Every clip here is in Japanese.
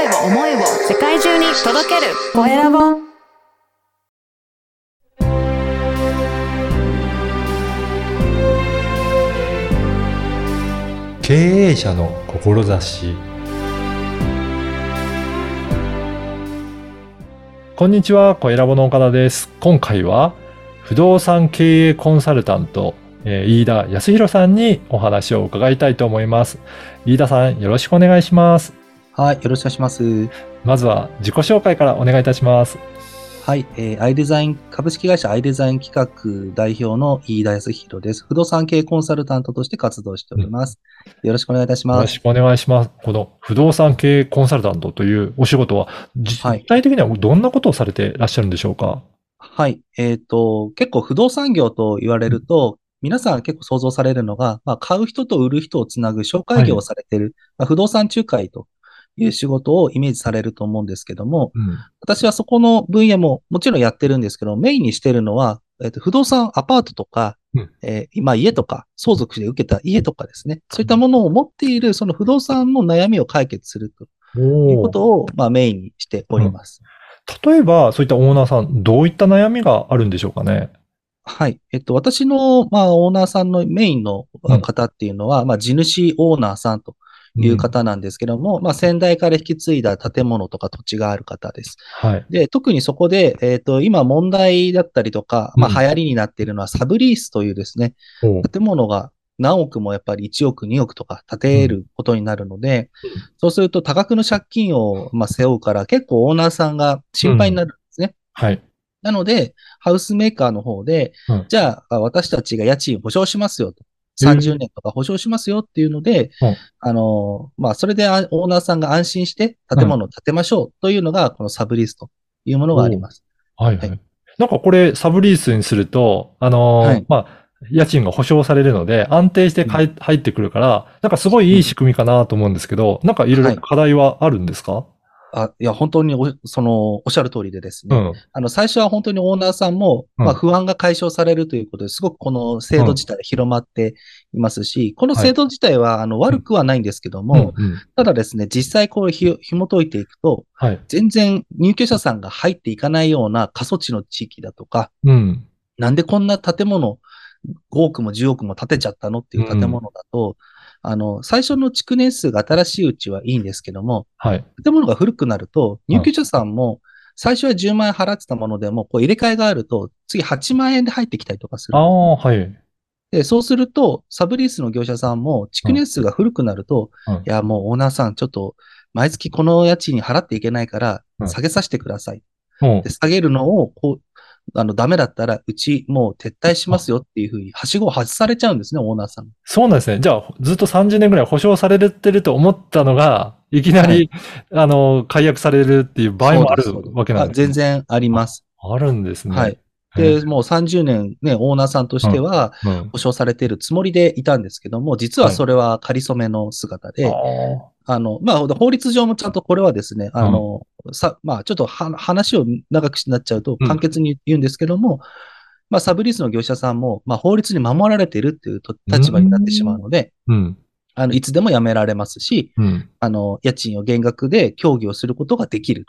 声を思いを世界中に届けるコエラボ経営者の志こんにちは、コエラボの岡田です。今回は不動産経営コンサルタント、えー飯田康弘さんにお話を伺いたいと思います。飯田さん、よろしくお願いします。はい、よろしくお願いします。まずは自己紹介からお願いいたします。はい、えー、アイデザイン、株式会社アイデザイン企画代表の飯田康弘です。不動産系コンサルタントとして活動しております。よろしくお願いいたしよます。ろしくお願いします。この不動産経営コンサルタントというお仕事は、実はい体的にはどんなことをされていらっしゃるんでしょうか？はい、えっ、と、結構不動産業と言われると、皆さん結構想像されるのが、まあ、買う人と売る人をつなぐ紹介業をされている、まあ、不動産仲介という仕事をイメージされると思うんですけども、うん。私はそこの分野ももちろんやってるんですけど、メインにしてるのは、えっと不動産、アパートとか、うんえー今家とか、相続で受けた家とかですね、そういったものを持っている、その不動産の悩みを解決するということを、まあ、メインにしております。例えば、そういったオーナーさん、どういった悩みがあるんでしょうかね？はい。えっと、私の、まあ、オーナーさんのメインのうん方っていうのは、まあ、地主オーナーさんという方なんですけども、まあ、先代から引き継いだ建物とか土地がある方です。はい。で、特にそこで、えっ、と、今問題だったりとか、まうんあ流行りになっているのはサブリースというですね、お建物が何億もやっぱり1億、2億とか建てることになるので、そうすると多額の借金をまあ背負うから結構オーナーさんが心配になるんですね。はい。なので、ハウスメーカーの方で、うんじゃあ私たちが家賃保証しますよと。うん30年とか保証しますよっていうので、うん。あの、まあ、それであオーナーさんが安心して建物を建てましょうというのが、このサブリースというものがあります。はい。ははい。い。なんかこれ、サブリースにすると、あのーはい。まあ、家賃が保証されるので、安定して入ってくるから、なんかすごいいい仕組みかなと思うんですけど、なんかいろいろ課題はあるんですか、あ、いや、本当にお、その、おっしゃる通りでですね。うん。あの、最初は本当にオーナーさんも、うんまあ、不安が解消されるということですごくこの制度自体広まっていますし、この制度自体は、あの、悪くはないんですけども、うん、うん。ただですね、実際こうひ、紐解いていくと、はい。全然入居者さんが入っていかないような過疎地の地域だとか、うん。なんでこんな建物5億も10億も建てちゃったのっていう建物だと、あの、最初の築年数が新しいうちはいいんですけども、はい。建物が古くなると、入居者さんも、最初は10万円払ってたものでも、こう入れ替えがあると、次8万円で入ってきたりとかするあ。あ、はい。で、そうすると、サブリースの業者さんも、築年数が古くなると、うんいや、もうオーナーさん、ちょっと、毎月この家賃に払っていけないからう、ん下げさせてください。うんで、下げるのを、こう、あの、ダメだったら、うちもう撤退しますよっていうふうに、はしごを外されちゃうんですね、オーナーさん。そうなんですね。じゃあ、ずっと30年ぐらい保証されてると思ったのが、いきなり、あの、解約されるっていう場合もあるわけなんです、あ全。然あります。あるんですね。はい。で、もう30年ね、オーナーさんとしては、うん。保証されているつもりでいたんですけども、実はそれは仮初めの姿で、ああの、まあ、法律上もちゃんとこれはですね、あの、さ、まあ、ちょっとは話を長くなっちゃうとうん簡潔に言うんですけども、まあ、サブリースの業者さんも、まあ、法律に守られているっていうと立場になってしまうので。あの、いつでも辞められますし、うん。あの、家賃を減額で協議をすることができる。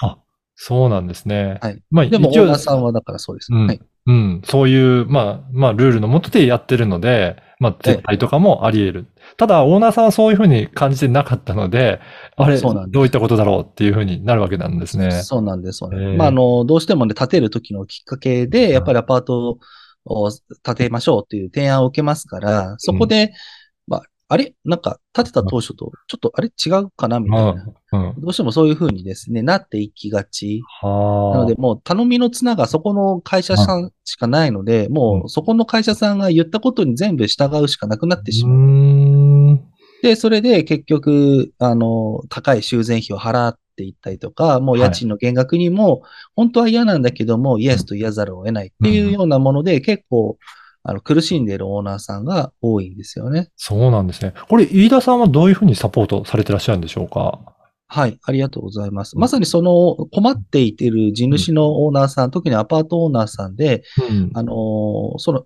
あそうなんですね。はい。まあ、でも、ナーさんはだからそうです。うんはい。うん。そういう、まあ、まあ、ルールのもとでやってるので、まあ、撤退とかもあり得る。ただ、オーナーさんはそういうふうに感じてなかったので、あれ、そうなんどういったことだろうっていうふうになるわけなんですね。そうなんです。そうなんですええまあ、あの、どうしてもね、建てる時のきっかけで、やっぱりアパートを建てましょうっていう提案を受けますから、そこで、まあ、あれ？なんか、建てた当初と、ちょっと、あれ違うかなみたいな。どうしてもそういうふうにですね、なっていきがち。はあ。なので、もう頼みの綱がそこの会社さんしかないので、もうそこの会社さんが言ったことに全部従うしかなくなってしまう。うーん。で、それで結局、あの、高い修繕費を払っていったりとか、もう家賃の減額にも、本当は嫌なんだけども、イエスと言わざるを得ないっていうようなもので、結構、あの、苦しんでいるオーナーさんが多いんですよね。そうなんですね。これ、飯田さんはどういうふうにサポートされてらっしゃるんでしょうか？はい、ありがとうございます。まさにその困っていている地主のオーナーさん、特にアパートオーナーさんで、うん。あのーその、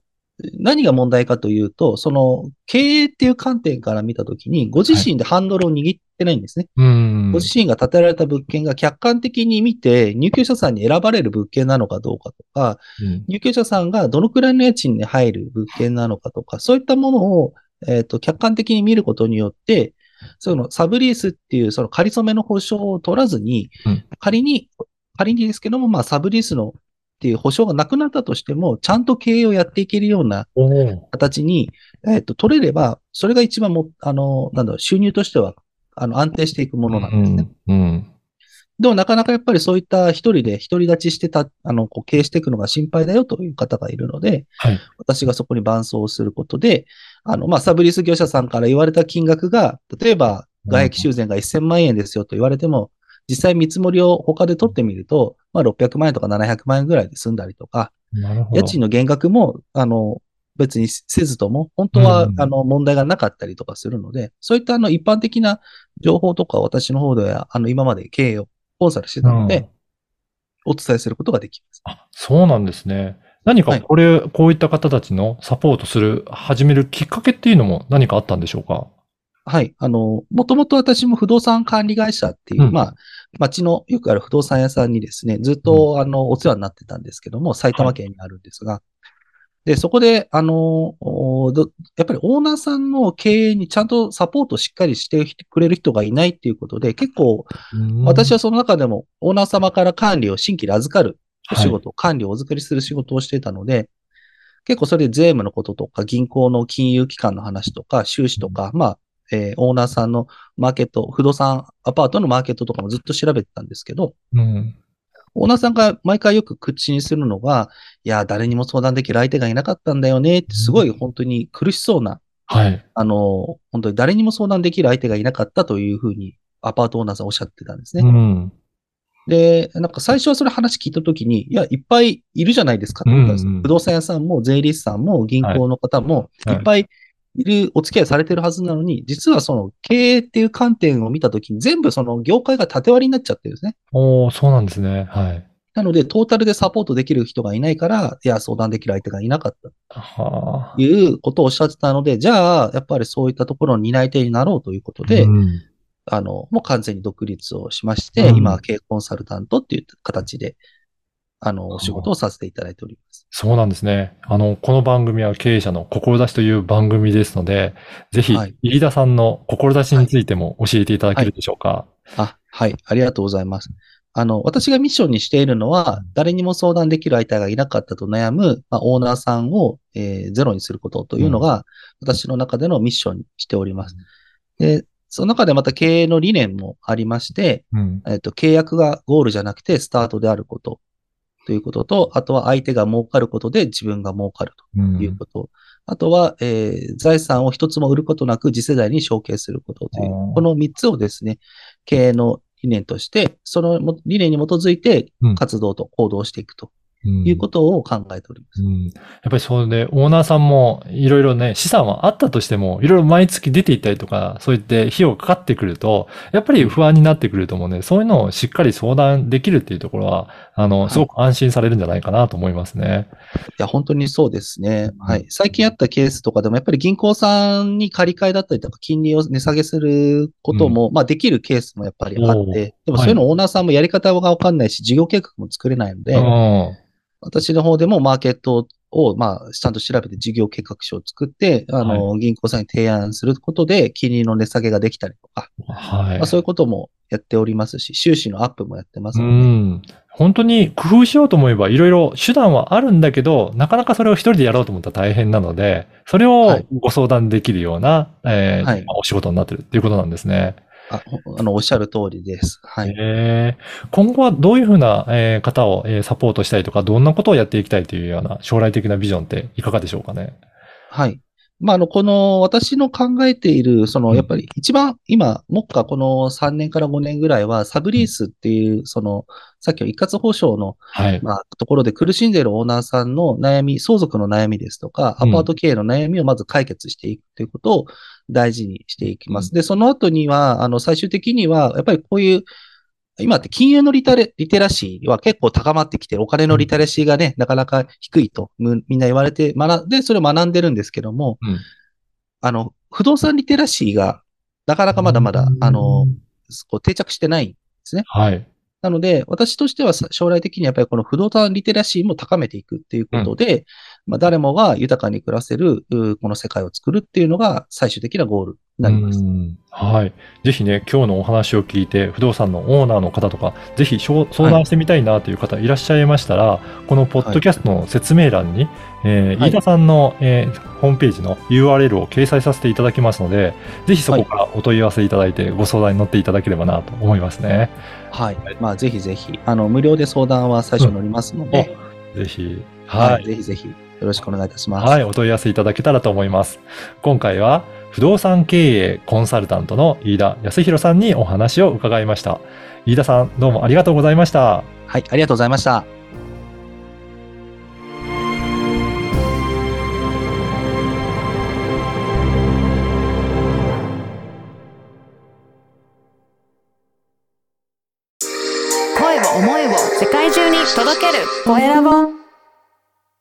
何が問題かというと、その経営っていう観点から見たときに、ご自身でハンドルを握ってないんですね。うん。ご自身が建てられた物件が客観的に見て、入居者さんに選ばれる物件なのかどうかとか、うん入居者さんがどのくらいの家賃に入る物件なのかとか、そういったものを、えっ、と、客観的に見ることによって、そのサブリースっていうその仮初めの保証を取らずに、うん仮に、仮にですけども、まあサブリースのっていう保証がなくなったとしても、ちゃんと経営をやっていけるような形に、えっ、と、取れれば、それが一番も、あの、なんだろう、収入としては、あの、安定していくものなんですね。うん。うん。でもなかなかやっぱりそういった一人で独り立ちしてた、あの、こう経営していくのが心配だよという方がいるので、はい。私がそこに伴走することで、あの、まあ、サブリース業者さんから言われた金額が、例えば、外壁修繕が1000万円ですよと言われても、実際見積もりを他で取ってみると、まあ、600万円とか700万円ぐらいで済んだりとか。家賃の減額も、あの、別にせずとも、本当はう、んあの、問題がなかったりとかするので、そういったあの、一般的な情報とか私の方では、あの、今まで経営をコンサルしてたので、お伝えすることができます。あ、そうなんですね。何はいかこれ、こういった方たちのサポートする、始めるきっかけっていうのも何かあったんでしょうか？はい。あの、もともと私も不動産管理会社っていう、うんまあ、町のよくある不動産屋さんにですね、ずっと、あの、お世話になってたんですけども、埼玉県にあるんですが、で、そこで、あの、やっぱりオーナーさんの経営にちゃんとサポートしっかりしてくれる人がいないっていうことで、結構、私はその中でもオーナー様から管理を新規で預かるお仕事、管理をお預かりする仕事をしていたので、結構それで税務のこととか、銀行の金融機関の話とか、収支とか、まあ、えーオーナーさんのマーケット、不動産アパートのマーケットとかもずっと調べてたんですけど、うん。オーナーさんが毎回よく口にするのが、いや、誰にも相談できる相手がいなかったんだよねって、すごい本当に苦しそうな、はい。あの、本当に誰にも相談できる相手がいなかったというふうに、アパートオーナーさんおっしゃってたんですね。うん。で、なんか最初はそれ話聞いたときに、いや、いっぱいいるじゃないですかってうんうん不動産屋さんも税理士さんも銀行の方も、はいいっぱいいる、お付き合いされてるはずなのに、実はその経営っていう観点を見たときに、全部その業界が縦割りになっちゃってるんですね。おーそうなんですね。はい。なので、トータルでサポートできる人がいないから、いや、相談できる相手がいなかったはあと。いうことをおっしゃってたので、じゃあ、やっぱりそういったところの担い手になろうということで、うんあの、もう完全に独立をしまして、うん今は経営コンサルタントっていう形で、あの、お仕事をさせていただいております。そうなんですね。あの、この番組は経営者の志という番組ですので、ぜひはい、飯田さんの志についても教えていただけるでしょうか？あ、はい、ありがとうございます。あの、私がミッションにしているのは、誰にも相談できる相手がいなかったと悩む、まあ、オーナーさんを、えーゼロにすることというのが、私の中でのミッションにしております。で、その中でまた経営の理念もありまして、うん。えっと、契約がゴールじゃなくてスタートであることということと、あとは相手が儲かることで自分が儲かるうん。ということ。あとは、えー財産を一つも売ることなく次世代に承継することというこの三つをですね、経営の理念として、そのも理念に基づいてうん。活動と行動していくと。うんいうことを考えております。うんやっぱりそうで、オーナーさんもいろいろね、資産はあったとしても、いろいろ毎月出ていったりとか、そういって費用がかかってくると、やっぱり不安になってくると思うので、そういうのをしっかり相談できるっていうところは、あの、いすごく安心されるんじゃないかなと思いますね。いや、本当にそうですね。うんはい。最近あったケースとかでも、やっぱり銀行さんに借り換えだったりとか、金利を値下げすることも、まあできるケースもやっぱりあって、でもそういうのオーナーさんもやり方がわかんないし、事業計画も作れないので、うん。私の方でもマーケットを、まあ、ちゃんと調べて事業計画書を作って、あの、銀行さんに提案することで、金利の値下げができたりとか、はいまあ、。そういうこともやっておりますし、収支のアップもやってますうので、ん。本当に工夫しようと思えばいろいろ手段はあるんだけど、なかなかそれを一人でやろうと思ったら大変なので、それをはいご相談できるような、えーはいお仕事になってるっていうことなんですね。あほあの、おっしゃる通りです。はい。えー今後はどういうふうな、えー方を、えーサポートしたいとか、どんなことをやっていきたいというような将来的なビジョンっていかがでしょうかね？はい。まあ、あの、この、私の考えている、その、うんやっぱり一番、今、目下この3年から5年ぐらいは、サブリースっていう、その、さっきの一括保証の、はい。まあ、ところで苦しんでいるオーナーさんの悩み、相続の悩みですとか、アうんパート経営の悩みをまず解決していくということを大事にしていきます。で、その後には、あの、最終的には、やっぱりこういう、今って金融のリタレリテラシーは結構高まってきて、お金のリテラシーがね、なかなか低いとむみんな言われて、で、それを学んでるんですけども、うんあの、不動産リテラシーがなかなかまだまだ、あの、こう定着してないんですね。はい。なので、私としてはさ将来的にやっぱりこの不動産リテラシーも高めていくっていうことで、まあ誰もが豊かに暮らせる、うこの世界を作るっていうのが最終的なゴール。になります。うんはい。ぜひね、今日のお話を聞いて、不動産のオーナーの方とか、ぜひ相談してみたいなという方いらっしゃいましたら、このポッドキャストの説明欄に、えーはい飯田さんの、えーホームページの URL を掲載させていただきますので、ぜひそこからお問い合わせいただいて、ご相談に乗っていただければなと思いますね。はい。まあぜひぜひ、あの、無料で相談は最初乗りますので、ぜひ、は、はいい。ぜひぜひよろしくお願いいたします。はい、お問い合わせいただけたらと思います。今回は、不動産経営コンサルタントの飯田康弘さんにお話を伺いました。飯田さん、どうもありがとうございました。はい、ありがとうございました。